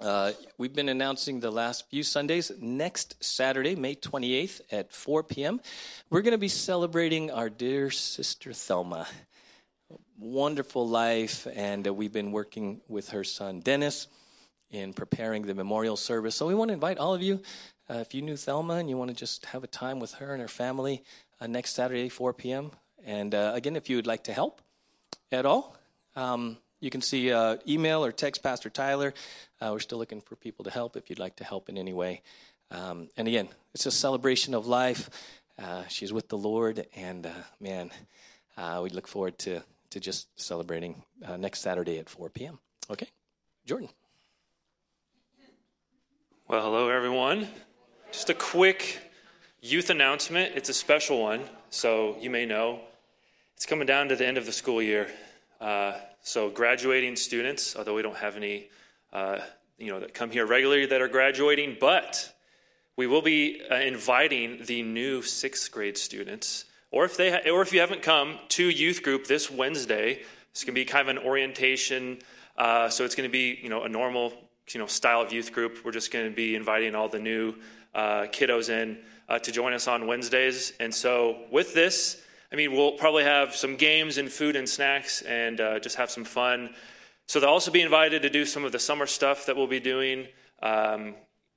Uh, we've been announcing the last few Sundays. Next Saturday, May 28th at 4 p.m., we're going to be celebrating our dear sister Thelma. Wonderful life, and uh, we've been working with her son Dennis in preparing the memorial service. So we want to invite all of you, uh, if you knew Thelma and you want to just have a time with her and her family uh, next Saturday, 4 p.m. And uh, again, if you would like to help at all, um, you can see uh, email or text Pastor Tyler. Uh, we're still looking for people to help if you'd like to help in any way. Um, and again, it's a celebration of life. Uh, she's with the Lord, and uh, man, uh, we look forward to, to just celebrating uh, next Saturday at 4 p.m. Okay, Jordan. Well, hello, everyone. Just a quick youth announcement. It's a special one, so you may know. It's coming down to the end of the school year. Uh, so, graduating students, although we don't have any, uh, you know, that come here regularly that are graduating, but we will be uh, inviting the new sixth grade students, or if they, ha- or if you haven't come to youth group this Wednesday, it's going to be kind of an orientation. Uh, so it's going to be, you know, a normal, you know, style of youth group. We're just going to be inviting all the new uh, kiddos in uh, to join us on Wednesdays. And so with this, I mean, we'll probably have some games and food and snacks and uh, just have some fun. So they'll also be invited to do some of the summer stuff that we'll be doing. Um,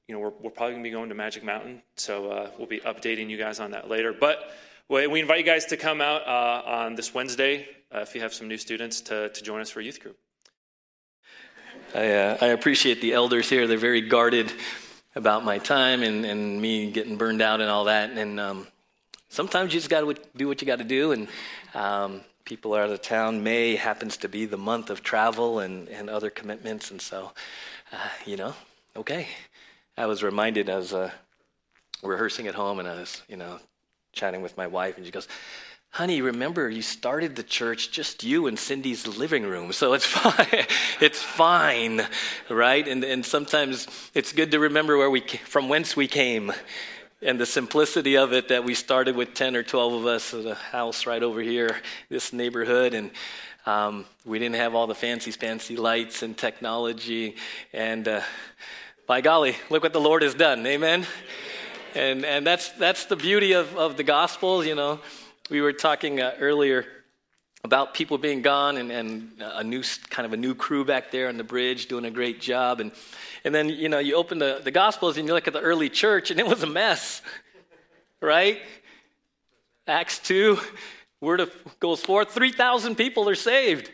you know, we're, we're probably going to be going to Magic Mountain, so uh, we'll be updating you guys on that later. But we invite you guys to come out uh, on this Wednesday uh, if you have some new students to, to join us for youth group. I, uh, I appreciate the elders here. They're very guarded about my time and, and me getting burned out and all that. And um, sometimes you just got to do what you got to do. And um, people are out of town. May happens to be the month of travel and, and other commitments. And so, uh, you know, okay. I was reminded as uh, rehearsing at home and I was, you know, chatting with my wife, and she goes, honey, remember you started the church just you and Cindy's living room, so it's fine. it's fine, right? And and sometimes it's good to remember where we from whence we came, and the simplicity of it that we started with 10 or 12 of us at a house right over here, this neighborhood. And um, we didn't have all the fancy, fancy lights and technology. And uh, by golly, look what the Lord has done. Amen? And, and that's, that's the beauty of, of the gospel. You know, we were talking uh, earlier about people being gone and, and a new kind of a new crew back there on the bridge doing a great job and and then you know you open the, the gospels and you look at the early church and it was a mess right acts 2 word of, goes forth 3000 people are saved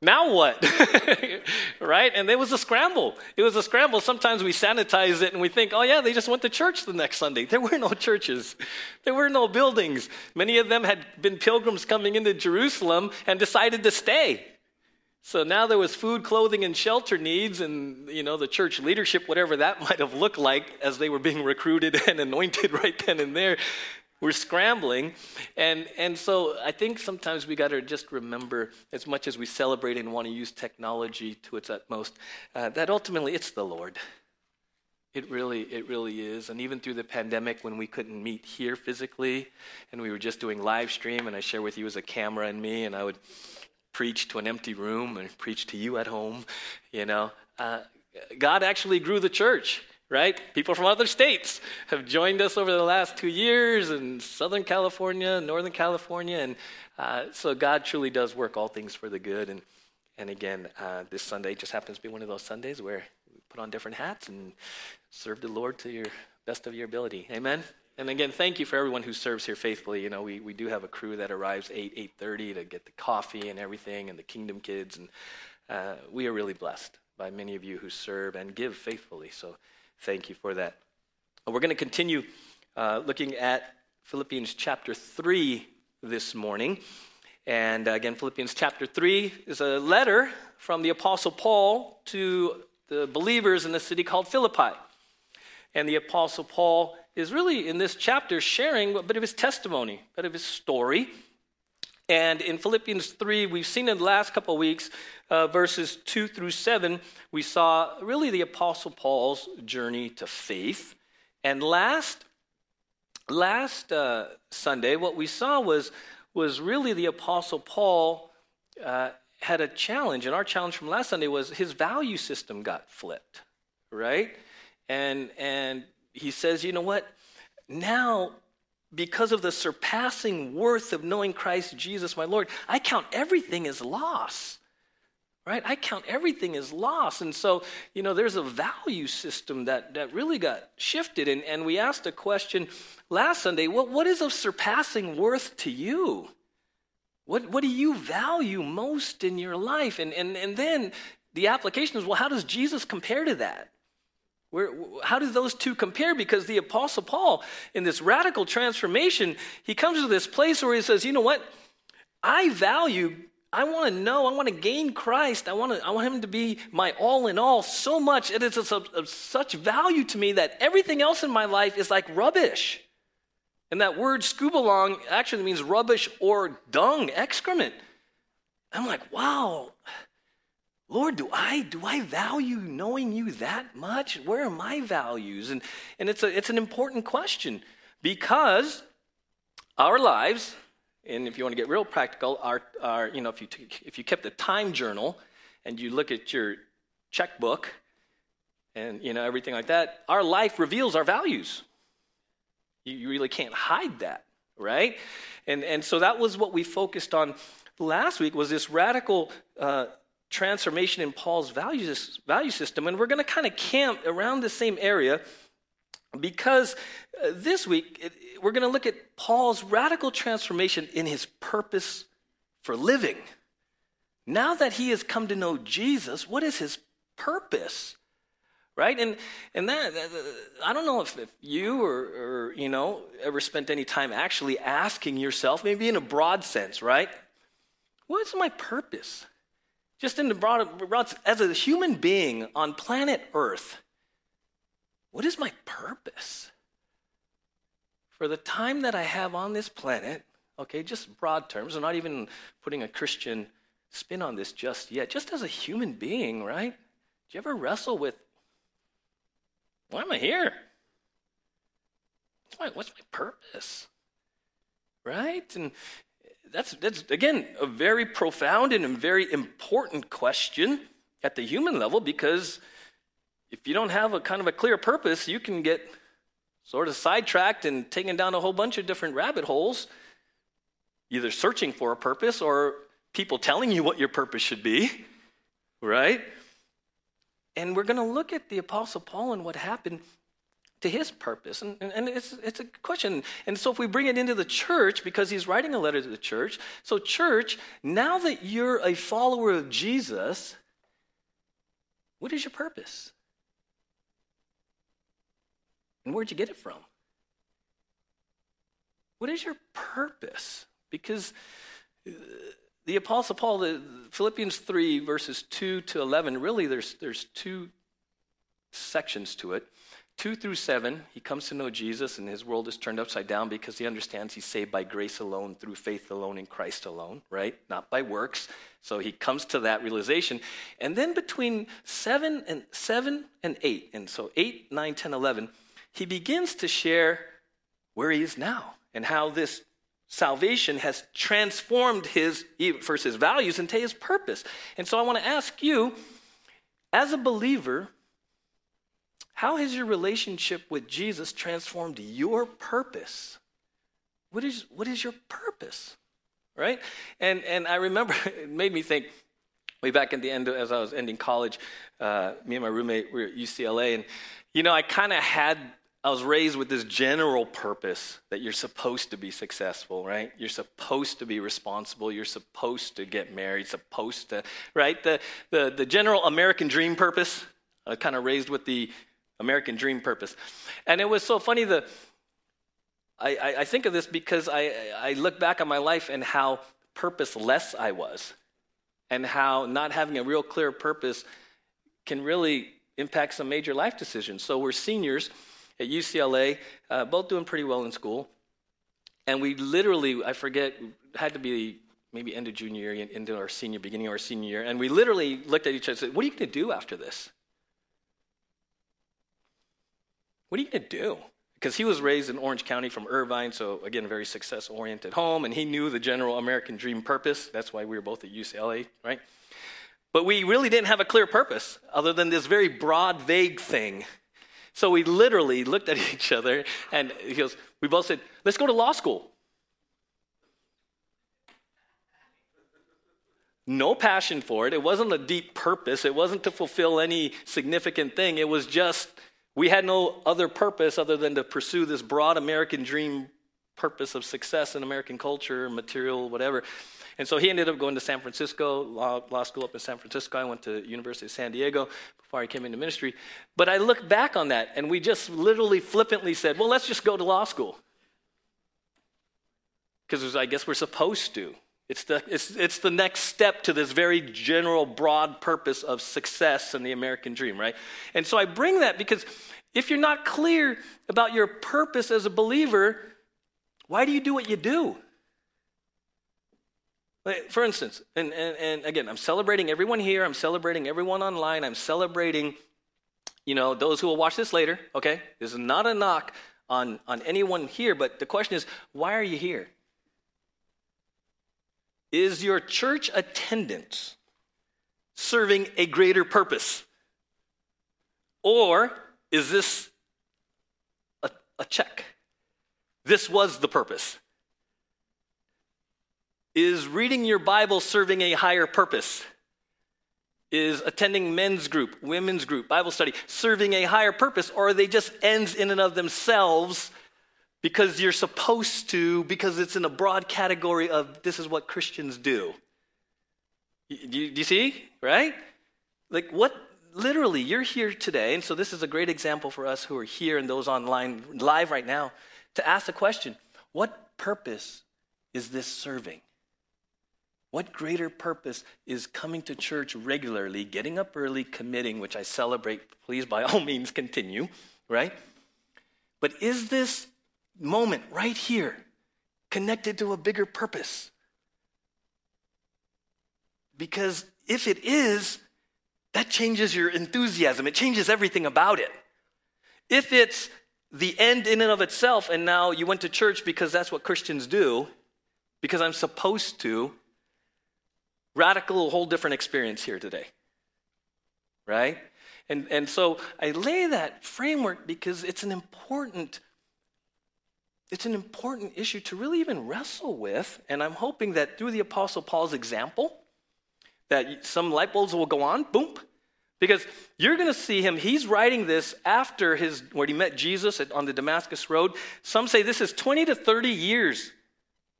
now what? right? And it was a scramble. It was a scramble. Sometimes we sanitize it and we think, oh, yeah, they just went to church the next Sunday. There were no churches, there were no buildings. Many of them had been pilgrims coming into Jerusalem and decided to stay. So now there was food, clothing, and shelter needs, and you know the church leadership, whatever that might have looked like, as they were being recruited and anointed right then and there, we're scrambling. And, and so I think sometimes we got to just remember, as much as we celebrate and want to use technology to its utmost, uh, that ultimately it's the Lord. It really, it really is. And even through the pandemic, when we couldn't meet here physically, and we were just doing live stream, and I share with you as a camera and me, and I would preach to an empty room and preach to you at home, you know, uh, God actually grew the church right? People from other states have joined us over the last two years in Southern California, Northern California. And uh, so God truly does work all things for the good. And, and again, uh, this Sunday just happens to be one of those Sundays where we put on different hats and serve the Lord to your best of your ability. Amen? And again, thank you for everyone who serves here faithfully. You know, we, we do have a crew that arrives 8, 8.30 to get the coffee and everything and the Kingdom Kids. And uh, we are really blessed by many of you who serve and give faithfully. So Thank you for that. We're going to continue uh, looking at Philippians chapter 3 this morning. And again, Philippians chapter 3 is a letter from the Apostle Paul to the believers in the city called Philippi. And the Apostle Paul is really in this chapter sharing a bit of his testimony, a bit of his story. And in Philippians 3, we've seen in the last couple of weeks uh, verses 2 through 7, we saw really the Apostle Paul's journey to faith. And last, last uh, Sunday, what we saw was, was really the Apostle Paul uh, had a challenge, and our challenge from last Sunday was his value system got flipped, right? And and he says, you know what? Now, because of the surpassing worth of knowing Christ Jesus, my Lord, I count everything as loss. Right? I count everything as loss. And so, you know, there's a value system that, that really got shifted. And, and we asked a question last Sunday what, what is of surpassing worth to you? What, what do you value most in your life? And, and, and then the application is well, how does Jesus compare to that? Where, how do those two compare? Because the Apostle Paul, in this radical transformation, he comes to this place where he says, you know what? I value, I want to know, I want to gain Christ. I want, to, I want him to be my all in all so much. It is of, of such value to me that everything else in my life is like rubbish. And that word skubalon actually means rubbish or dung, excrement. I'm like, wow, Lord, do I do I value knowing you that much? Where are my values? And and it's a it's an important question because our lives, and if you want to get real practical, are are you know if you t- if you kept a time journal and you look at your checkbook and you know everything like that, our life reveals our values. You, you really can't hide that, right? And and so that was what we focused on last week was this radical. Uh, transformation in Paul's value, value system. And we're going to kind of camp around the same area because uh, this week it, we're going to look at Paul's radical transformation in his purpose for living. Now that he has come to know Jesus, what is his purpose? Right? And and that, that I don't know if, if you or, or you know ever spent any time actually asking yourself, maybe in a broad sense, right? What's my purpose? Just in the broad, broad, as a human being on planet Earth, what is my purpose? For the time that I have on this planet, okay, just broad terms, I'm not even putting a Christian spin on this just yet, just as a human being, right? Do you ever wrestle with, why am I here? What's my, what's my purpose? Right? And that's, that's, again, a very profound and a very important question at the human level because if you don't have a kind of a clear purpose, you can get sort of sidetracked and taken down a whole bunch of different rabbit holes, either searching for a purpose or people telling you what your purpose should be, right? And we're going to look at the Apostle Paul and what happened to his purpose. And, and, and, it's, it's a question. And so if we bring it into the church, because he's writing a letter to the church, so church, now that you're a follower of Jesus, what is your purpose? And where'd you get it from? What is your purpose? Because uh, the Apostle Paul, the Philippians 3, verses 2 to 11, really there's, there's two sections to it. 2 through 7, he comes to know Jesus and his world is turned upside down because he understands he's saved by grace alone, through faith alone, in Christ alone, right? Not by works. So he comes to that realization. And then between 7 and 7 and 8, and so 8, 9, 10, 11, he begins to share where he is now and how this salvation has transformed his first his values into his purpose. And so I want to ask you as a believer, how has your relationship with Jesus transformed your purpose? What is, what is your purpose? Right? And, and I remember it made me think way back at the end, as I was ending college, uh, me and my roommate were at UCLA. And, you know, I kind of had, I was raised with this general purpose that you're supposed to be successful, right? You're supposed to be responsible. You're supposed to get married, supposed to, right? The, the, the general American dream purpose. I kind of raised with the American dream purpose. And it was so funny the I, I, I think of this because I, I look back on my life and how purposeless I was, and how not having a real clear purpose can really impact some major life decisions. So we're seniors at UCLA, uh, both doing pretty well in school, and we literally, I forget, had to be maybe end of junior year into our senior, beginning of our senior year, and we literally looked at each other and said, "What are you going to do after this?" What are you going to do? Because he was raised in Orange County from Irvine, so again, very success oriented home, and he knew the general American dream purpose. That's why we were both at UCLA, right? But we really didn't have a clear purpose other than this very broad, vague thing. So we literally looked at each other and he goes, we both said, let's go to law school. No passion for it. It wasn't a deep purpose. It wasn't to fulfill any significant thing. It was just, we had no other purpose other than to pursue this broad American dream purpose of success in American culture, material, whatever. And so he ended up going to San Francisco, law, law school up in San Francisco. I went to University of San Diego before I came into ministry. But I look back on that, and we just literally flippantly said, well, let's just go to law school. Because I guess we're supposed to. It's the, it's, it's the next step to this very general, broad purpose of success and the American dream, right? And so I bring that because if you're not clear about your purpose as a believer, why do you do what you do? For instance, and, and, and again, I'm celebrating everyone here, I'm celebrating everyone online, I'm celebrating, you know, those who will watch this later, okay? This is not a knock on, on anyone here, but the question is, why are you here? Is your church attendance serving a greater purpose? Or is this a, a check? This was the purpose. Is reading your Bible serving a higher purpose? Is attending men's group, women's group, Bible study serving a higher purpose? Or are they just ends in and of themselves because you're supposed to, because it's in a broad category of this is what Christians do? Do you, you see? Right? Like, what literally, you're here today, and so this is a great example for us who are here and those online live right now to ask the question what purpose is this serving? What greater purpose is coming to church regularly, getting up early, committing, which I celebrate? Please, by all means, continue, right? But is this moment right here connected to a bigger purpose? Because if it is, that changes your enthusiasm, it changes everything about it. If it's the end in and of itself, and now you went to church because that's what Christians do, because I'm supposed to, radical, whole different experience here today. Right? And, and so I lay that framework because it's an important it's an important issue to really even wrestle with and i'm hoping that through the apostle paul's example that some light bulbs will go on boom because you're going to see him he's writing this after his where he met jesus on the damascus road some say this is 20 to 30 years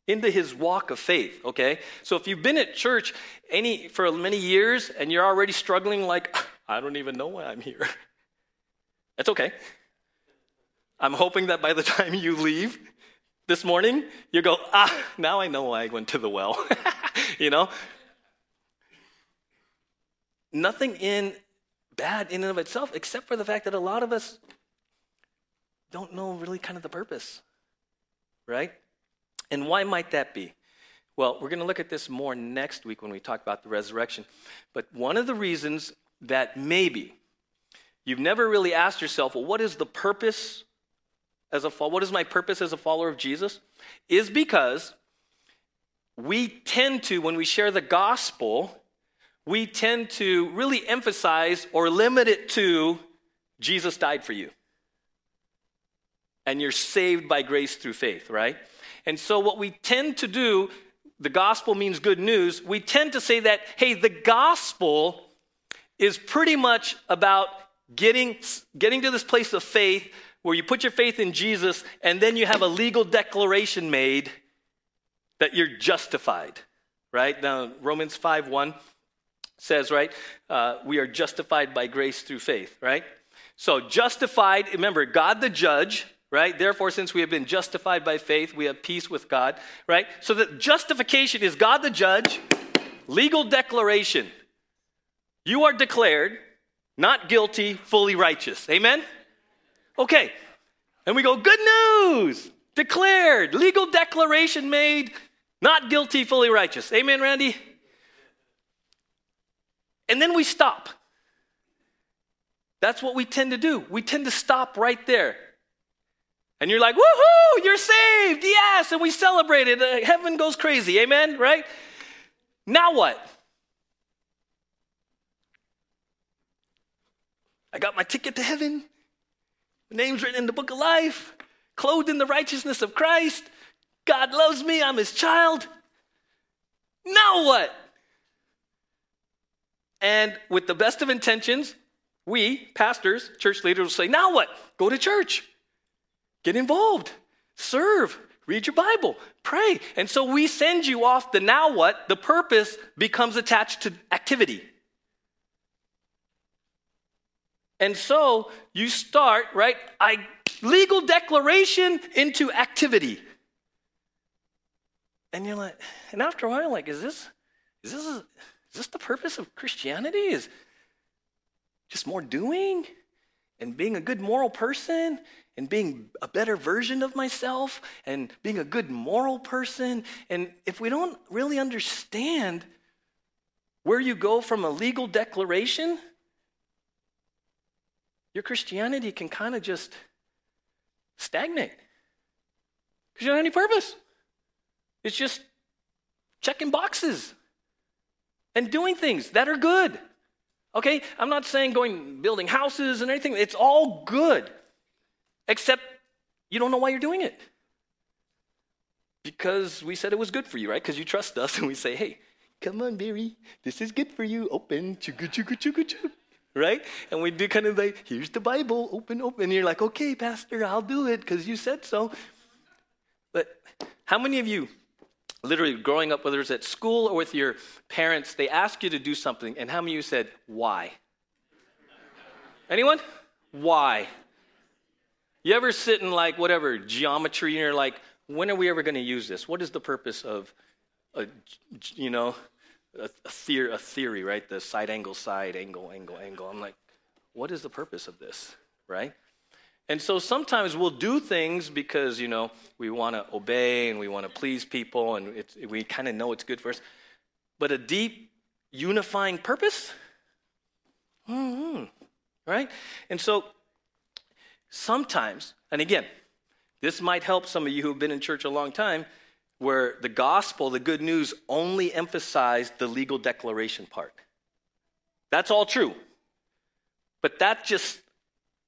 into his walk of faith, okay? So if you've been at church any for many years and you're already struggling like I don't even know why I'm here. That's okay. I'm hoping that by the time you leave this morning, you go, "Ah, now I know why I went to the well." you know? Nothing in bad in and of itself except for the fact that a lot of us don't know really kind of the purpose. Right? And why might that be? Well, we're going to look at this more next week when we talk about the resurrection. But one of the reasons that maybe you've never really asked yourself, well, what is the purpose as a follower, what is my purpose as a follower of Jesus? Is because we tend to, when we share the gospel, we tend to really emphasize or limit it to Jesus died for you. And you're saved by grace through faith, right? And so, what we tend to do, the gospel means good news, we tend to say that, hey, the gospel is pretty much about getting, getting to this place of faith where you put your faith in Jesus and then you have a legal declaration made that you're justified, right? Now, Romans 5 1 says, right, uh, we are justified by grace through faith, right? So, justified, remember, God the judge, right? Therefore, since we have been justified by faith, we have peace with God, right? So that justification is God the judge, legal declaration. You are declared not guilty, fully righteous. Amen? Okay. And we go, good news, declared, legal declaration made, not guilty, fully righteous. Amen, Randy? And then we stop. That's what we tend to do. We tend to stop right there. And you're like, woohoo, you're saved, yes, and we celebrate it. Uh, heaven goes crazy, amen, right? Now what? I got my ticket to heaven. Name's written in the book of life, clothed in the righteousness of Christ. God loves me, I'm his child. Now what? And with the best of intentions, we, pastors, church leaders, will say, Now what? Go to church, get involved, serve, read your Bible, pray. And so we send you off the now what? The purpose becomes attached to activity. And so you start, right? I legal declaration into activity. And you're like, and after a while, like, is this, is this, is this the purpose of Christianity? Is just more doing and being a good moral person and being a better version of myself and being a good moral person. And if we don't really understand where you go from a legal declaration your Christianity can kind of just stagnate because you don't have any purpose. It's just checking boxes and doing things that are good. Okay? I'm not saying going building houses and anything. It's all good. Except you don't know why you're doing it. Because we said it was good for you, right? Because you trust us and we say, hey, come on, Barry, this is good for you. Open, chugu, chugu, chugu, chugu right? And we do kind of like, here's the Bible, open, open. And you're like, okay, Pastor, I'll do it because you said so. But how many of you, literally growing up, whether it's at school or with your parents, they ask you to do something, and how many of you said, why? Anyone? Why? You ever sit in like whatever geometry and you're like, when are we ever going to use this? What is the purpose of, a, you know, a, a, theory, a theory, right? The side angle, side angle, angle, angle. I'm like, what is the purpose of this, right? And so sometimes we'll do things because, you know, we want to obey and we want to please people and we kind of know it's good for us. But a deep unifying purpose? Mm-hmm. Right? And so sometimes, and again, this might help some of you who have been in church a long time where the gospel, the good news, only emphasized the legal declaration part. That's all true. But that just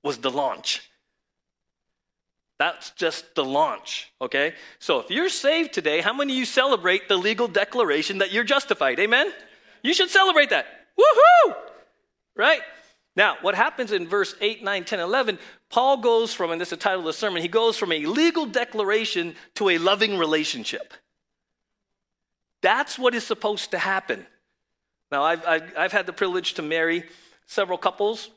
was the launch. That's just the launch, okay? So if you're saved today, how many of you celebrate the legal declaration that you're justified? Amen? You should celebrate that. Woohoo! Right? Now, what happens in verse 8, 9, 10, 11, Paul goes from, and this is the title of the sermon, he goes from a legal declaration to a loving relationship. That's what is supposed to happen. Now, I've, I've, I've had the privilege to marry several couples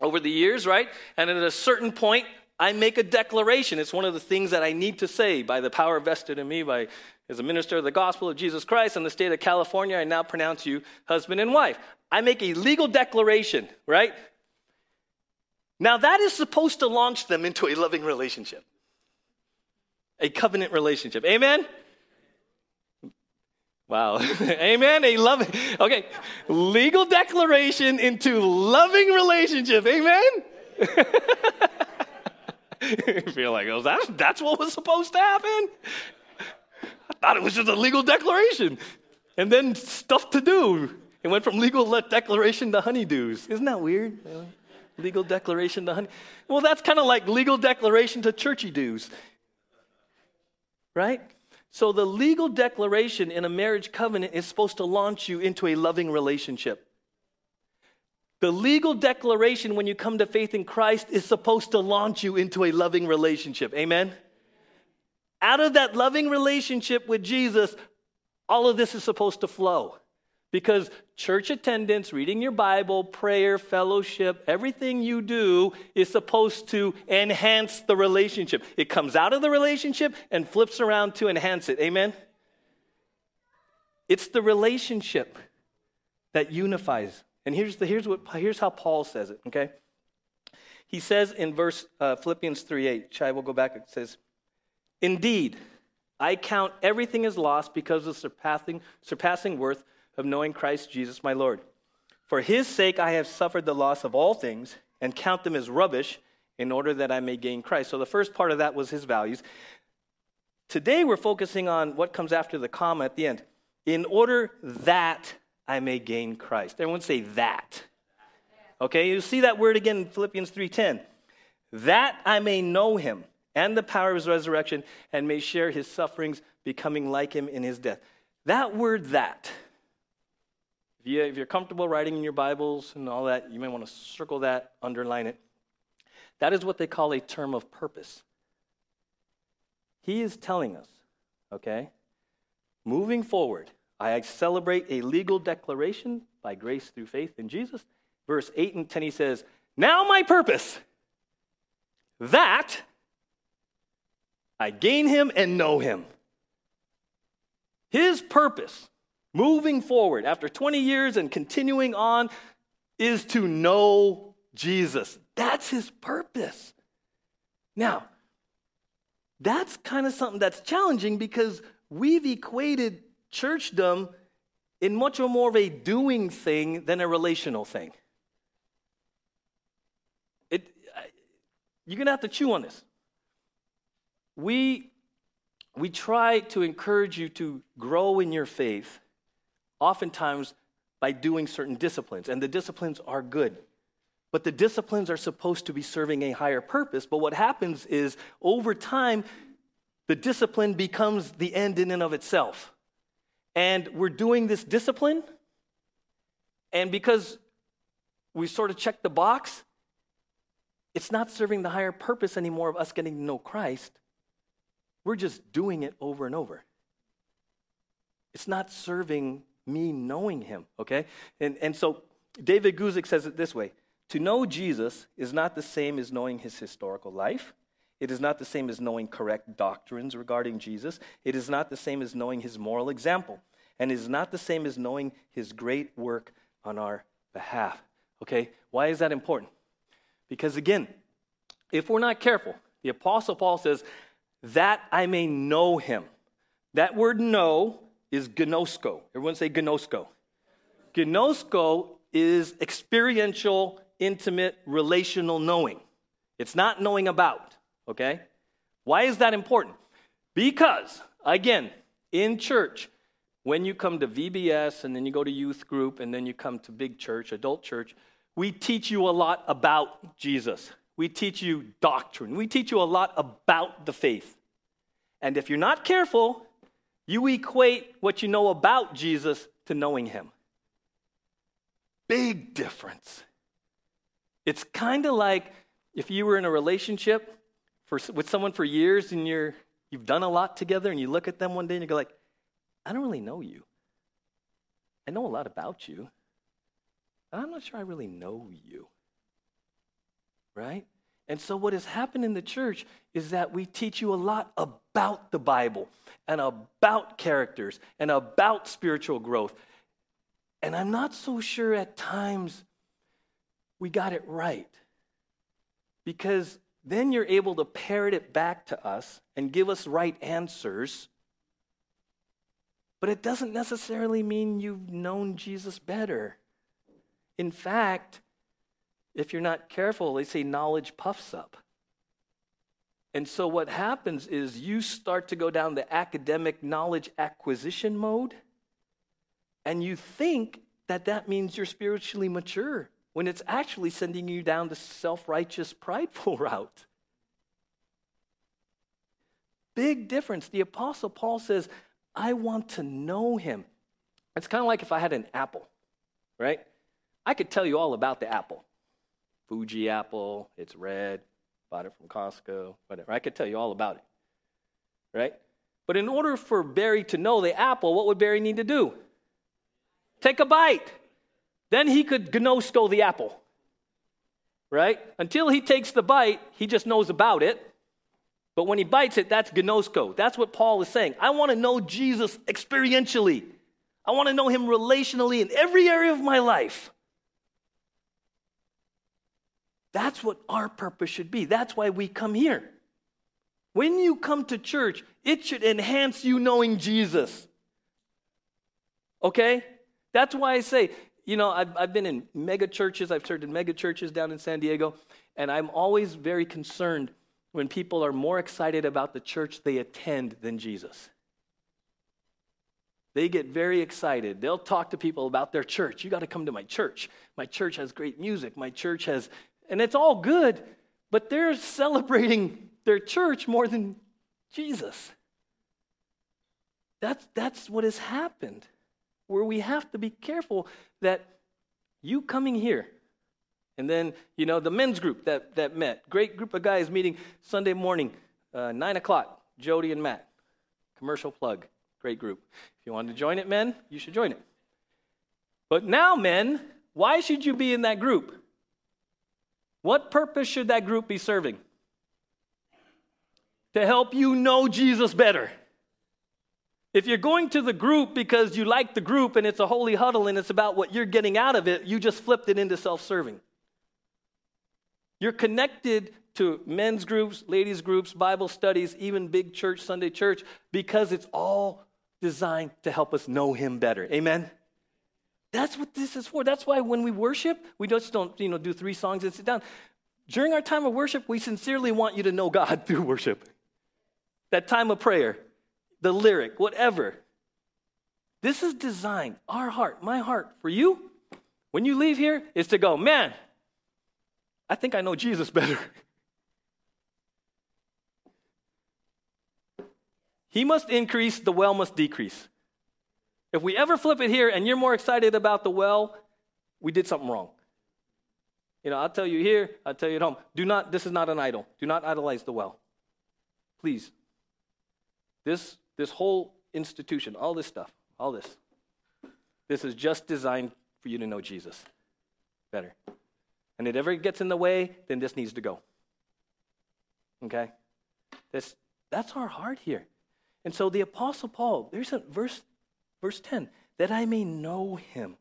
over the years, right? And at a certain point, I make a declaration. It's one of the things that I need to say by the power vested in me by as a minister of the gospel of Jesus Christ in the state of California. I now pronounce you husband and wife. I make a legal declaration, right? Now, that is supposed to launch them into a loving relationship, a covenant relationship. Amen? Wow. Amen. A loving, okay. Legal declaration into loving relationship. Amen? feel like, oh, that's, that's what was supposed to happen? Thought it was just a legal declaration. And then stuff to do. It went from legal declaration to honeydews. Isn't that weird? Legal declaration to honey. Well, that's kind of like legal declaration to churchy dues. Right? So the legal declaration in a marriage covenant is supposed to launch you into a loving relationship. The legal declaration when you come to faith in Christ is supposed to launch you into a loving relationship. Amen? Out of that loving relationship with Jesus, all of this is supposed to flow. Because church attendance, reading your Bible, prayer, fellowship, everything you do is supposed to enhance the relationship. It comes out of the relationship and flips around to enhance it. Amen? It's the relationship that unifies. And here's, the, here's, what, here's how Paul says it, okay? He says in verse uh, Philippians 3 8, Shai will go back, it says, Indeed, I count everything as lost because of surpassing, surpassing worth of knowing Christ Jesus my Lord. For his sake I have suffered the loss of all things and count them as rubbish in order that I may gain Christ. So the first part of that was his values. Today we're focusing on what comes after the comma at the end. In order that I may gain Christ. Everyone say that. Okay, you see that word again in Philippians 3:10. That I may know him and the power of his resurrection and may share his sufferings, becoming like him in his death. That word that. If, you, if you're comfortable writing in your Bibles and all that, you may want to circle that, underline it. That is what they call a term of purpose. He is telling us, okay, moving forward, I celebrate a legal declaration by grace through faith in Jesus. Verse 8 and 10, he says, Now my purpose, that I gain him and know him. His purpose, moving forward after 20 years and continuing on, is to know Jesus. That's his purpose. Now, that's kind of something that's challenging because we've equated churchdom in much more of a doing thing than a relational thing. It, you're going to have to chew on this. We, we try to encourage you to grow in your faith, oftentimes by doing certain disciplines, and the disciplines are good. But the disciplines are supposed to be serving a higher purpose. But what happens is, over time, the discipline becomes the end in and of itself. And we're doing this discipline, and because we sort of check the box, it's not serving the higher purpose anymore of us getting to know Christ. We're just doing it over and over. It's not serving me knowing him, okay? And, and so David Guzik says it this way To know Jesus is not the same as knowing his historical life. It is not the same as knowing correct doctrines regarding Jesus. It is not the same as knowing his moral example. And it is not the same as knowing his great work on our behalf. Okay? Why is that important? Because again, if we're not careful, the Apostle Paul says, that I may know him. That word know is gnosko. Everyone say gnosko. Gnosko is experiential, intimate, relational knowing. It's not knowing about okay? Why is that important? Because, again, in church, when you come to VBS and then you go to youth group and then you come to big church, adult church, we teach you a lot about Jesus. We teach you doctrine. We teach you a lot about the faith. And if you're not careful, you equate what you know about Jesus to knowing him. Big difference. It's kind of like if you were in a relationship for, with someone for years and you're, you've done a lot together and you look at them one day and you go like, I don't really know you. I know a lot about you, but I'm not sure I really know you. Right? And so, what has happened in the church is that we teach you a lot about the Bible and about characters and about spiritual growth. And I'm not so sure at times we got it right. Because then you're able to parrot it back to us and give us right answers. But it doesn't necessarily mean you've known Jesus better. In fact, if you're not careful, they say knowledge puffs up. And so what happens is you start to go down the academic knowledge acquisition mode, and you think that that means you're spiritually mature when it's actually sending you down the self righteous, prideful route. Big difference. The Apostle Paul says, I want to know him. It's kind of like if I had an apple, right? I could tell you all about the apple. Fuji apple, it's red, bought it from Costco, whatever. I could tell you all about it, right? But in order for Barry to know the apple, what would Barry need to do? Take a bite. Then he could gnosko the apple. Right? Until he takes the bite, he just knows about it. But when he bites it, that's gnosko. That's what Paul is saying. I want to know Jesus experientially. I want to know him relationally in every area of my life. That's what our purpose should be. That's why we come here. When you come to church, it should enhance you knowing Jesus. Okay? That's why I say you know, I've, I've been in mega churches, I've served in mega churches down in San Diego, and I'm always very concerned when people are more excited about the church they attend than Jesus. They get very excited. They'll talk to people about their church. You got to come to my church. My church has great music. My church has, and it's all good, but they're celebrating their church more than Jesus. That's, that's what has happened, where we have to be careful that you coming here, and then, you know, the men's group that, that met, great group of guys meeting Sunday morning, uh, 9 o'clock, Jody and Matt. Commercial plug, great group. If you want to join it, men, you should join it. But now, men, why should you be in that group? What purpose should that group be serving? To help you know Jesus better. If you're going to the group because you like the group and it's a holy huddle and it's about what you're getting out of it, you just flipped it into self serving. You're connected to men's groups, ladies' groups, Bible studies, even big church, Sunday church, because it's all designed to help us know Him better. Amen? That's what this is for. That's why when we worship, we just don't you know, do three songs and sit down. During our time of worship, we sincerely want you to know God through worship. That time of prayer, the lyric, whatever. This is designed, our heart, my heart, for you, when you leave here, is to go, man, I think I know Jesus better. he must increase, the well must decrease. If we ever flip it here and you're more excited about the well, we did something wrong. You know, I'll tell you here, I'll tell you at home. Do not, this is not an idol. Do not idolize the well. Please. This this whole institution, all this stuff, all this, this is just designed for you to know Jesus better. And if it ever gets in the way, then this needs to go. Okay? This, that's our heart here. And so the Apostle Paul, there's a verse, verse 10, that I may know him.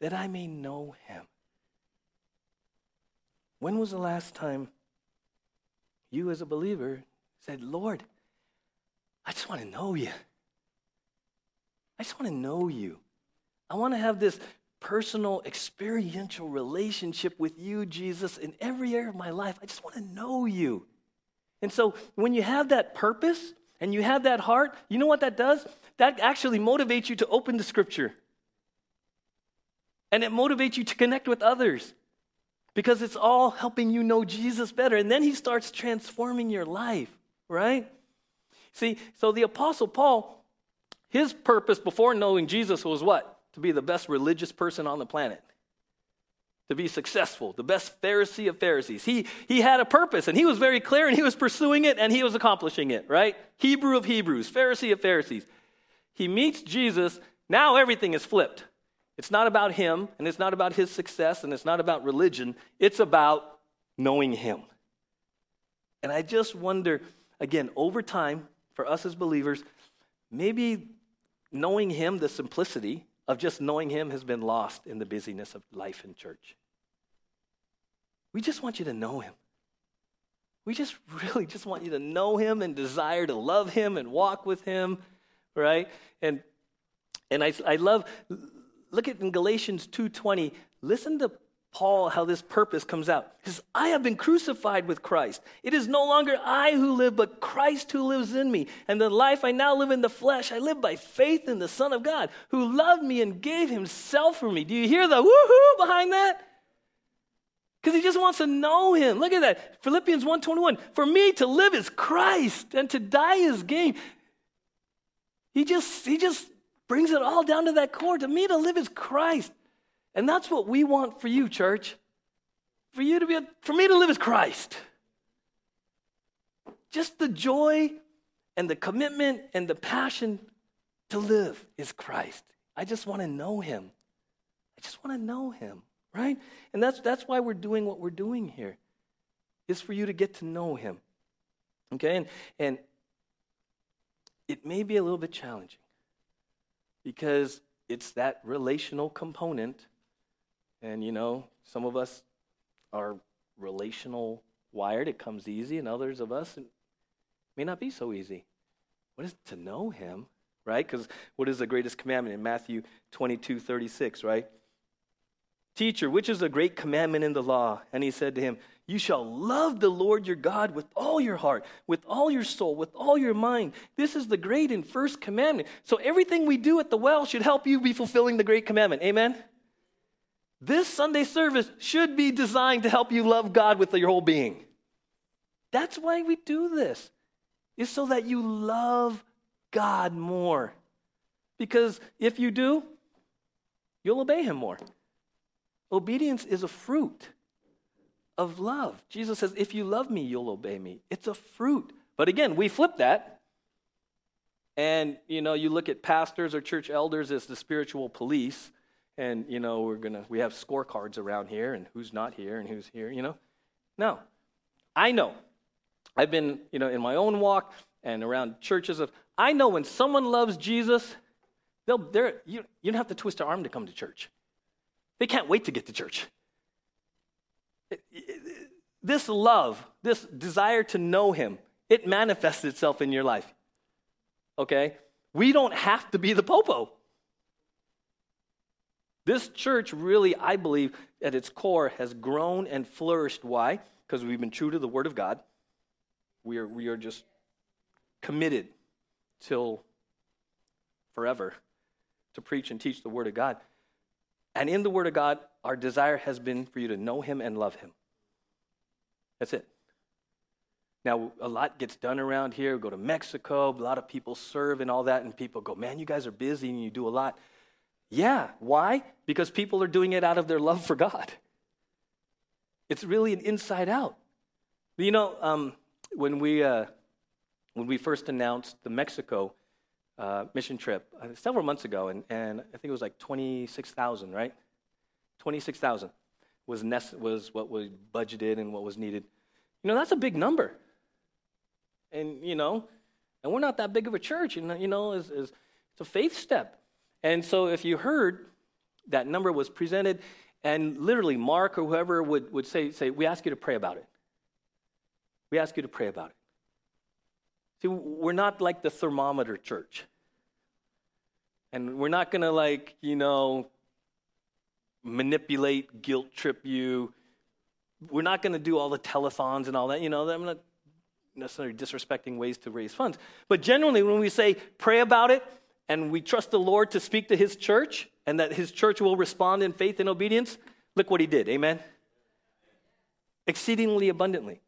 That I may know him. When was the last time you, as a believer, said, Lord, I just want to know you. I just want to know you. I want to have this personal, experiential relationship with you, Jesus, in every area of my life. I just want to know you. And so when you have that purpose and you have that heart, you know what that does? That actually motivates you to open the scripture. And it motivates you to connect with others because it's all helping you know Jesus better. And then he starts transforming your life, right? See, so the Apostle Paul, his purpose before knowing Jesus was what? To be the best religious person on the planet. To be successful, the best Pharisee of Pharisees. He, he had a purpose and he was very clear and he was pursuing it and he was accomplishing it, right? Hebrew of Hebrews, Pharisee of Pharisees. He meets Jesus, now everything is flipped. It's not about him and it's not about his success and it's not about religion. It's about knowing him. And I just wonder, again, over time, for us as believers, maybe knowing Him, the simplicity of just knowing Him has been lost in the busyness of life in church. We just want you to know Him. We just really just want you to know Him and desire to love Him and walk with Him, right? And and I, I love look at in Galatians 2:20. Listen to Paul how this purpose comes out. He says, I have been crucified with Christ. It is no longer I who live, but Christ who lives in me. And the life I now live in the flesh, I live by faith in the Son of God, who loved me and gave himself for me. Do you hear the woohoo behind that? Because he just wants to know him. Look at that. Philippians 1:21. For me to live is Christ, and to die is gain. He just, he just brings it all down to that core. To me to live is Christ. And that's what we want for you, church. For you to be, a, for me to live is Christ. Just the joy and the commitment and the passion to live is Christ. I just want to know him. I just want to know him, right? And that's, that's why we're doing what we're doing here, is for you to get to know him. Okay? And, and it may be a little bit challenging because it's that relational component and you know, some of us are relational wired, it comes easy, and others of us, it may not be so easy. What is to know him, right? Because what is the greatest commandment in Matthew 22 36, right? Teacher, which is a great commandment in the law? And he said to him, You shall love the Lord your God with all your heart, with all your soul, with all your mind. This is the great and first commandment. So everything we do at the well should help you be fulfilling the great commandment. Amen? This Sunday service should be designed to help you love God with your whole being. That's why we do this, is so that you love God more. Because if you do, you'll obey Him more. Obedience is a fruit of love. Jesus says, If you love me, you'll obey me. It's a fruit. But again, we flip that. And, you know, you look at pastors or church elders as the spiritual police. And, you know, we're going to, we have scorecards around here and who's not here and who's here, you know? No. I know. I've been, you know, in my own walk and around churches of, I know when someone loves Jesus, they'll, they're, you, you don't have to twist their arm to come to church. They can't wait to get to church. This love, this desire to know Him, it manifests itself in your life. Okay? We don't have to be the popo. This church really, I believe, at its core, has grown and flourished. Why? Because we've been true to the Word of God. We are, we are just committed till forever to preach and teach the Word of God. And in the Word of God, our desire has been for you to know Him and love Him. That's it. Now, a lot gets done around here. We go to Mexico, a lot of people serve and all that, and people go, Man, you guys are busy and you do a lot. Yeah. Why? Because people are doing it out of their love for God. It's really an inside out. You know, um, when we uh, when we first announced the Mexico uh, mission trip uh, several months ago, and, and I think it was like 26,000, right? 26,000 was, was what was budgeted and what was needed. You know, that's a big number. And, you know, and we're not that big of a church, and, you know, it's a faith step. And so if you heard that number was presented, and literally Mark or whoever would, would say, say, We ask you to pray about it. We ask you to pray about it. See, we're not like the thermometer church. And we're not going to, like, you know, manipulate, guilt trip you. We're not going to do all the telethons and all that. You know, I'm not necessarily disrespecting ways to raise funds. But generally, when we say pray about it and we trust the Lord to speak to his church and that his church will respond in faith and obedience, look what he did. Amen? Exceedingly abundantly.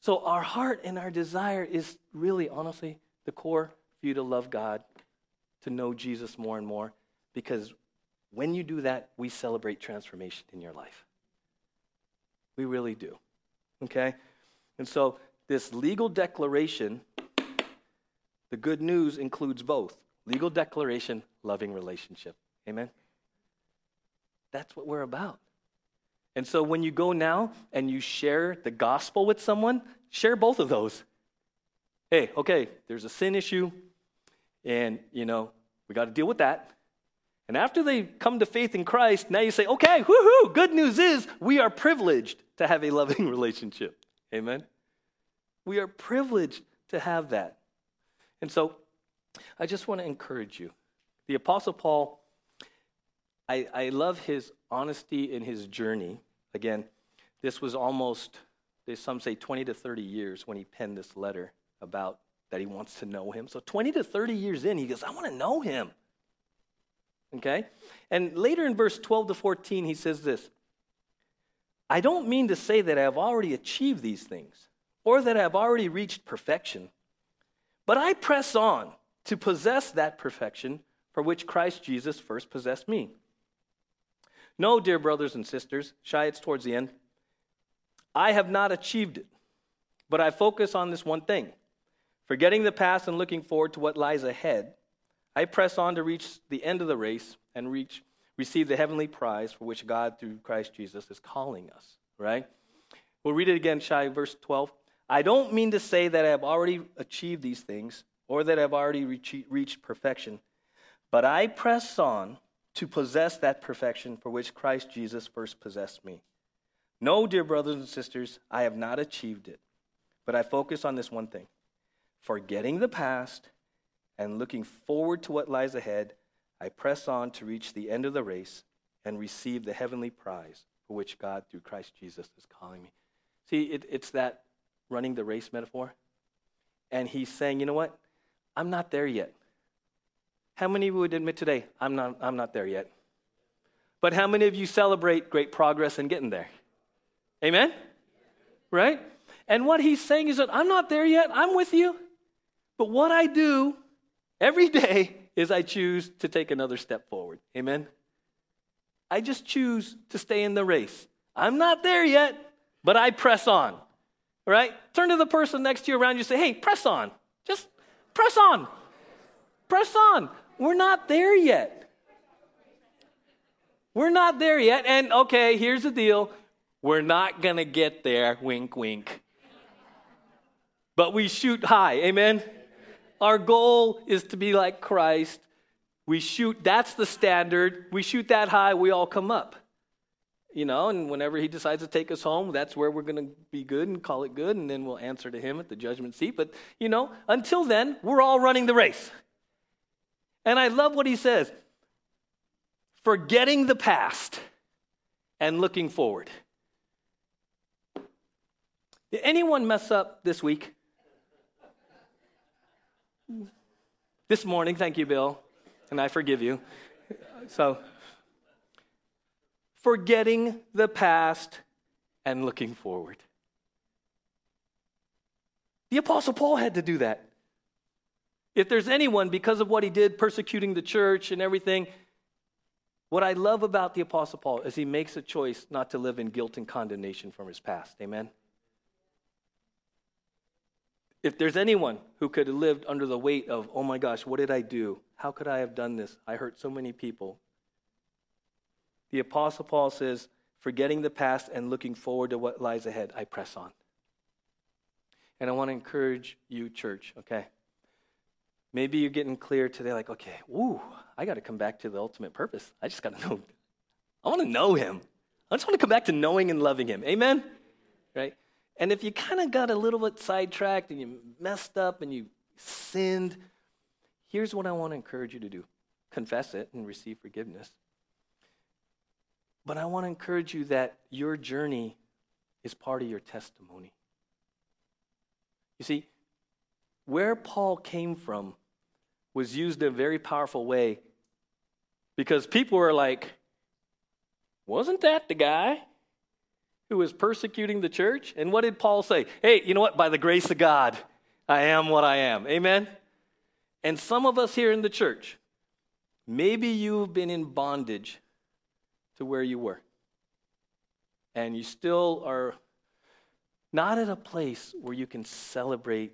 So, our heart and our desire is really, honestly, the core for you to love God, to know Jesus more and more, because when you do that, we celebrate transformation in your life. We really do. Okay? And so, this legal declaration, the good news includes both legal declaration, loving relationship. Amen? That's what we're about. And so when you go now and you share the gospel with someone, share both of those. Hey, okay, there's a sin issue, and you know, we got to deal with that. And after they come to faith in Christ, now you say, okay, woohoo, good news is we are privileged to have a loving relationship. Amen? We are privileged to have that. And so I just want to encourage you. The Apostle Paul, I, I love his honesty in his journey. Again, this was almost, some say 20 to 30 years when he penned this letter about that he wants to know him. So 20 to 30 years in, he goes, I want to know him. Okay? And later in verse 12 to 14, he says this I don't mean to say that I have already achieved these things or that I have already reached perfection, but I press on to possess that perfection for which Christ Jesus first possessed me. No, dear brothers and sisters, Shai it's towards the end. I have not achieved it, but I focus on this one thing. Forgetting the past and looking forward to what lies ahead, I press on to reach the end of the race and reach receive the heavenly prize for which God through Christ Jesus is calling us, right? We'll read it again, Shai, verse 12. I don't mean to say that I have already achieved these things or that I've already reached perfection, but I press on to possess that perfection for which Christ Jesus first possessed me. No, dear brothers and sisters, I have not achieved it, but I focus on this one thing forgetting the past and looking forward to what lies ahead, I press on to reach the end of the race and receive the heavenly prize for which God, through Christ Jesus, is calling me. See, it, it's that running the race metaphor. And he's saying, you know what? I'm not there yet. How many would admit today, I'm not, I'm not there yet? But how many of you celebrate great progress in getting there? Amen? Right? And what he's saying is that I'm not there yet. I'm with you. But what I do every day is I choose to take another step forward. Amen? I just choose to stay in the race. I'm not there yet, but I press on. Right? Turn to the person next to you around you say, hey, press on. Just press on. Press on. We're not there yet. We're not there yet. And okay, here's the deal we're not going to get there. Wink, wink. But we shoot high. Amen? Our goal is to be like Christ. We shoot, that's the standard. We shoot that high, we all come up. You know, and whenever he decides to take us home, that's where we're going to be good and call it good, and then we'll answer to him at the judgment seat. But, you know, until then, we're all running the race. And I love what he says forgetting the past and looking forward. Did anyone mess up this week? This morning, thank you, Bill, and I forgive you. So, forgetting the past and looking forward. The Apostle Paul had to do that. If there's anyone, because of what he did, persecuting the church and everything, what I love about the Apostle Paul is he makes a choice not to live in guilt and condemnation from his past. Amen? If there's anyone who could have lived under the weight of, oh my gosh, what did I do? How could I have done this? I hurt so many people. The Apostle Paul says, forgetting the past and looking forward to what lies ahead, I press on. And I want to encourage you, church, okay? Maybe you're getting clear today, like, okay, woo, I got to come back to the ultimate purpose. I just got to know. I want to know him. I just want to come back to knowing and loving him. Amen? Right? And if you kind of got a little bit sidetracked and you messed up and you sinned, here's what I want to encourage you to do confess it and receive forgiveness. But I want to encourage you that your journey is part of your testimony. You see, where Paul came from was used in a very powerful way because people were like, wasn't that the guy who was persecuting the church? And what did Paul say? Hey, you know what? By the grace of God, I am what I am. Amen? And some of us here in the church, maybe you've been in bondage to where you were. And you still are not at a place where you can celebrate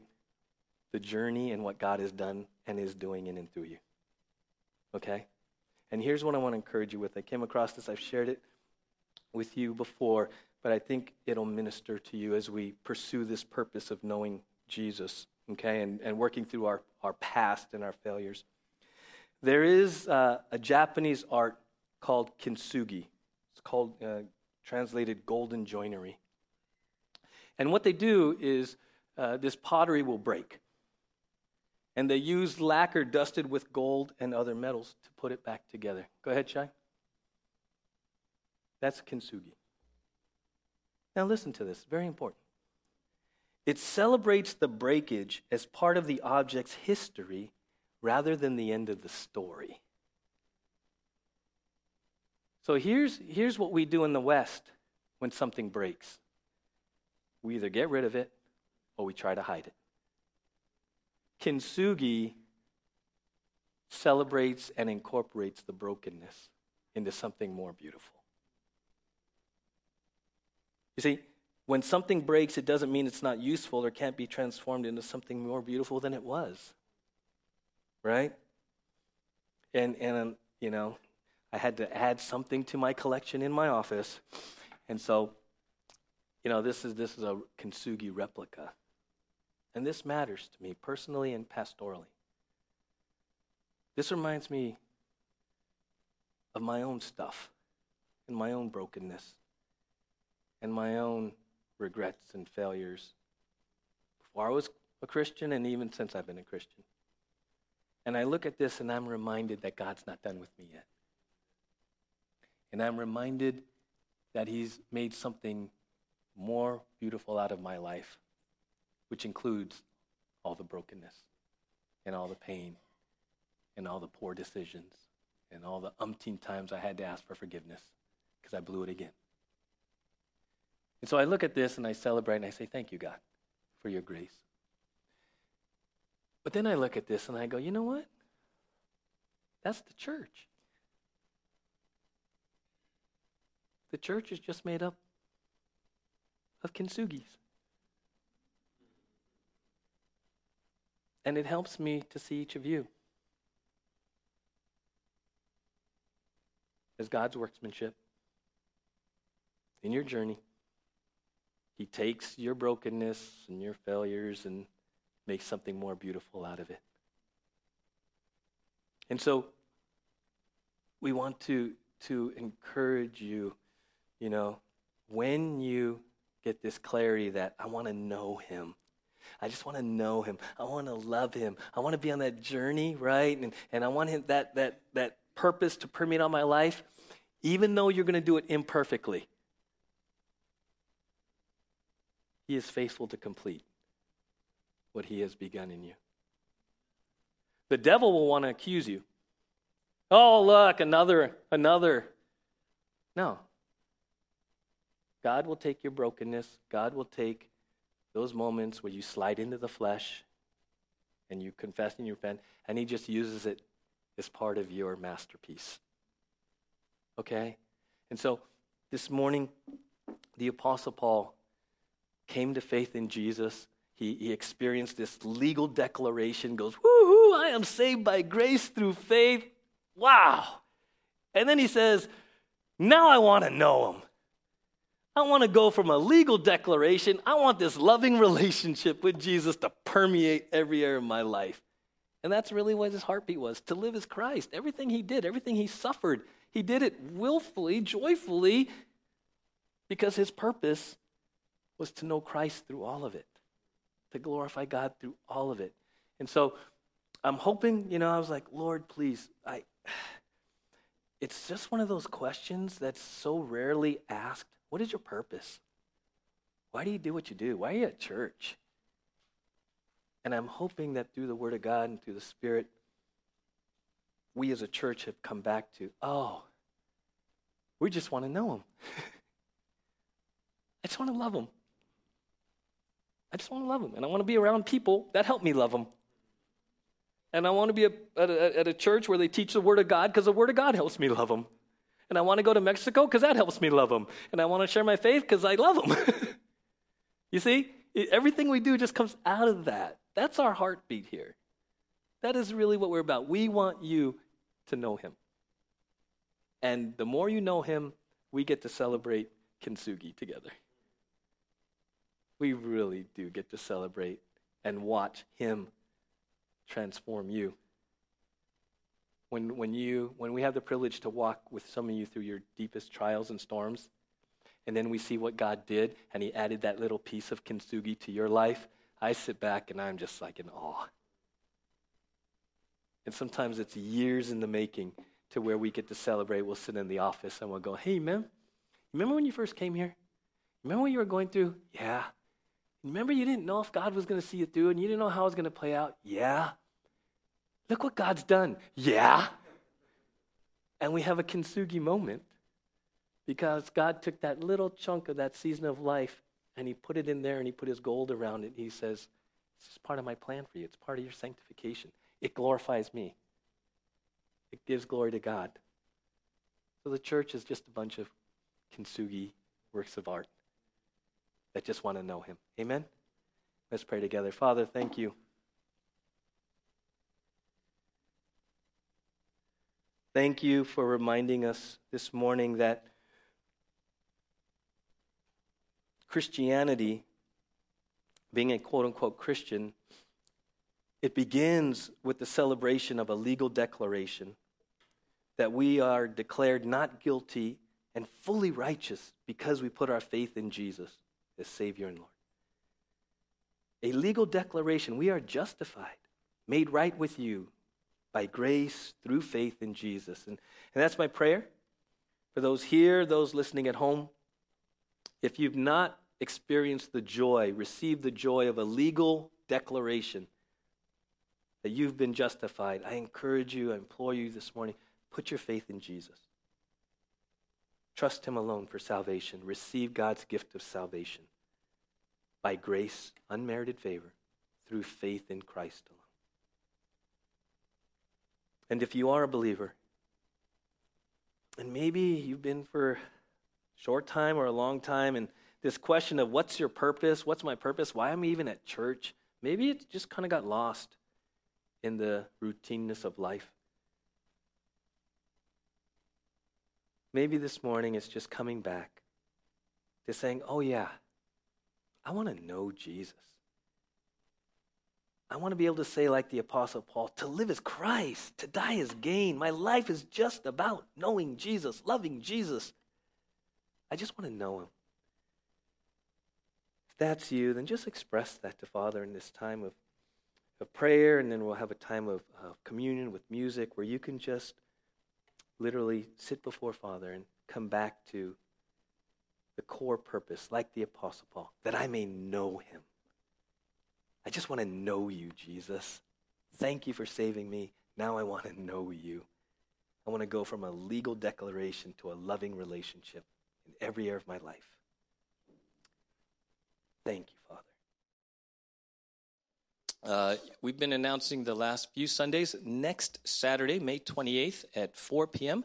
the journey and what God has done and is doing in and through you. Okay? And here's what I want to encourage you with. I came across this, I've shared it with you before, but I think it'll minister to you as we pursue this purpose of knowing Jesus, okay, and, and working through our, our past and our failures. There is uh, a Japanese art called kintsugi. It's called, uh, translated golden joinery. And what they do is uh, this pottery will break and they use lacquer dusted with gold and other metals to put it back together. Go ahead, Shai. That's kintsugi. Now, listen to this, very important. It celebrates the breakage as part of the object's history rather than the end of the story. So here's, here's what we do in the West when something breaks we either get rid of it or we try to hide it. Kintsugi celebrates and incorporates the brokenness into something more beautiful. You see, when something breaks, it doesn't mean it's not useful or can't be transformed into something more beautiful than it was. Right? And, and um, you know, I had to add something to my collection in my office. And so, you know, this is, this is a Kintsugi replica. And this matters to me personally and pastorally. This reminds me of my own stuff and my own brokenness and my own regrets and failures before I was a Christian and even since I've been a Christian. And I look at this and I'm reminded that God's not done with me yet. And I'm reminded that He's made something more beautiful out of my life, which includes all the brokenness and all the pain and all the poor decisions and all the umpteen times I had to ask for forgiveness because I blew it again. And so I look at this and I celebrate and I say, Thank you, God, for your grace. But then I look at this and I go, You know what? That's the church. The church is just made up of kintsugis. And it helps me to see each of you as God's workmanship in your journey. He takes your brokenness and your failures and makes something more beautiful out of it. And so we want to, to encourage you, you know, when you get this clarity that I want to know him. I just want to know him. I want to love him. I want to be on that journey, right? And, and I want him that, that, that purpose to permeate on my life, even though you're going to do it imperfectly. He is faithful to complete what he has begun in you. The devil will want to accuse you. Oh, look, another, another. No. God will take your brokenness. God will take those moments where you slide into the flesh and you confess and you repent, and He just uses it as part of your masterpiece. Okay? And so this morning, the Apostle Paul came to faith in Jesus. He, he experienced this legal declaration, goes, Woohoo, I am saved by grace through faith. Wow. And then he says, Now I want to know him. I want to go from a legal declaration. I want this loving relationship with Jesus to permeate every area of my life. And that's really what his heartbeat was to live as Christ. Everything he did, everything he suffered, he did it willfully, joyfully, because his purpose was to know Christ through all of it, to glorify God through all of it. And so I'm hoping, you know, I was like, Lord, please, I. It's just one of those questions that's so rarely asked. What is your purpose? Why do you do what you do? Why are you at church? And I'm hoping that through the Word of God and through the Spirit, we as a church have come back to, oh, we just want to know Him. I just want to love Him. I just want to love Him. And I want to be around people that help me love Him. And I want to be a, at, a, at a church where they teach the Word of God because the Word of God helps me love them. And I want to go to Mexico because that helps me love them. And I want to share my faith because I love them. you see, everything we do just comes out of that. That's our heartbeat here. That is really what we're about. We want you to know Him. And the more you know Him, we get to celebrate kintsugi together. We really do get to celebrate and watch Him transform you. When, when, you, when we have the privilege to walk with some of you through your deepest trials and storms, and then we see what God did, and He added that little piece of kintsugi to your life, I sit back and I'm just like in awe. And sometimes it's years in the making to where we get to celebrate. We'll sit in the office and we'll go, hey, man, remember when you first came here? Remember what you were going through? Yeah. Remember you didn't know if God was going to see you through and you didn't know how it was going to play out? Yeah. Look what God's done. Yeah. And we have a kintsugi moment because God took that little chunk of that season of life and he put it in there and he put his gold around it. He says, This is part of my plan for you. It's part of your sanctification. It glorifies me, it gives glory to God. So the church is just a bunch of kintsugi works of art that just want to know him. Amen? Let's pray together. Father, thank you. Thank you for reminding us this morning that Christianity, being a quote unquote Christian, it begins with the celebration of a legal declaration that we are declared not guilty and fully righteous because we put our faith in Jesus as Savior and Lord. A legal declaration we are justified, made right with you by grace through faith in Jesus. And, and that's my prayer For those here, those listening at home, if you've not experienced the joy, received the joy of a legal declaration that you've been justified, I encourage you, I implore you this morning, put your faith in Jesus. Trust Him alone for salvation. Receive God's gift of salvation by grace, unmerited favor, through faith in Christ alone. And if you are a believer, and maybe you've been for a short time or a long time, and this question of what's your purpose? What's my purpose? Why am I even at church? Maybe it just kind of got lost in the routineness of life. Maybe this morning it's just coming back to saying, oh, yeah, I want to know Jesus. I want to be able to say, like the Apostle Paul, to live is Christ, to die is gain. My life is just about knowing Jesus, loving Jesus. I just want to know him. If that's you, then just express that to Father in this time of, of prayer, and then we'll have a time of, of communion with music where you can just literally sit before Father and come back to the core purpose, like the Apostle Paul, that I may know him. I just want to know you, Jesus. Thank you for saving me. Now I want to know you. I want to go from a legal declaration to a loving relationship in every area of my life. Thank you. Uh, we've been announcing the last few Sundays. Next Saturday, May 28th at 4 p.m.,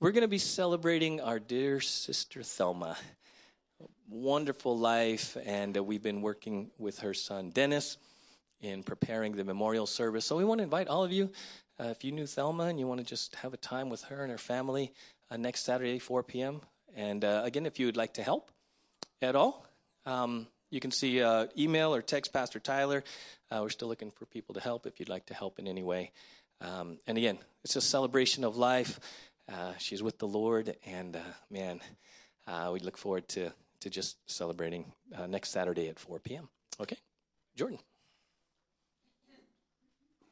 we're going to be celebrating our dear sister Thelma. Wonderful life, and uh, we've been working with her son Dennis in preparing the memorial service. So we want to invite all of you, uh, if you knew Thelma and you want to just have a time with her and her family uh, next Saturday, 4 p.m. And uh, again, if you would like to help at all, um, you can see uh, email or text Pastor Tyler. Uh, we're still looking for people to help if you'd like to help in any way. Um, and again, it's a celebration of life. Uh, she's with the Lord, and uh, man, uh, we look forward to, to just celebrating uh, next Saturday at 4 p.m. Okay, Jordan.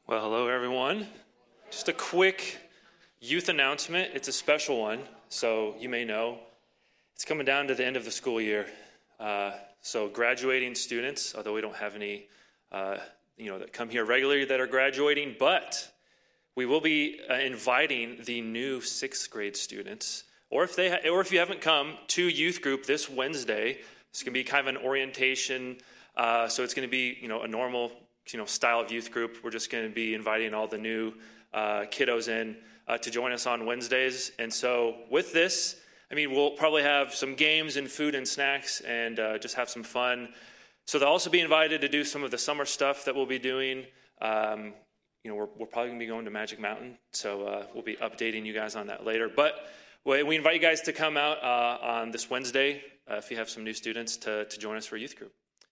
Well, hello, everyone. Just a quick youth announcement. It's a special one, so you may know. It's coming down to the end of the school year. So, graduating students, although we don't have any, uh, you know, that come here regularly that are graduating, but we will be uh, inviting the new sixth grade students, or if they, ha- or if you haven't come to youth group this Wednesday, it's going to be kind of an orientation. Uh, so it's going to be, you know, a normal, you know, style of youth group. We're just going to be inviting all the new uh, kiddos in uh, to join us on Wednesdays. And so with this, I mean, we'll probably have some games and food and snacks and uh, just have some fun. So they'll also be invited to do some of the summer stuff that we'll be doing. Um, you know, we're, we're probably going to be going to Magic Mountain, so uh, we'll be updating you guys on that later. But we invite you guys to come out uh, on this Wednesday uh, if you have some new students to, to join us for a youth group.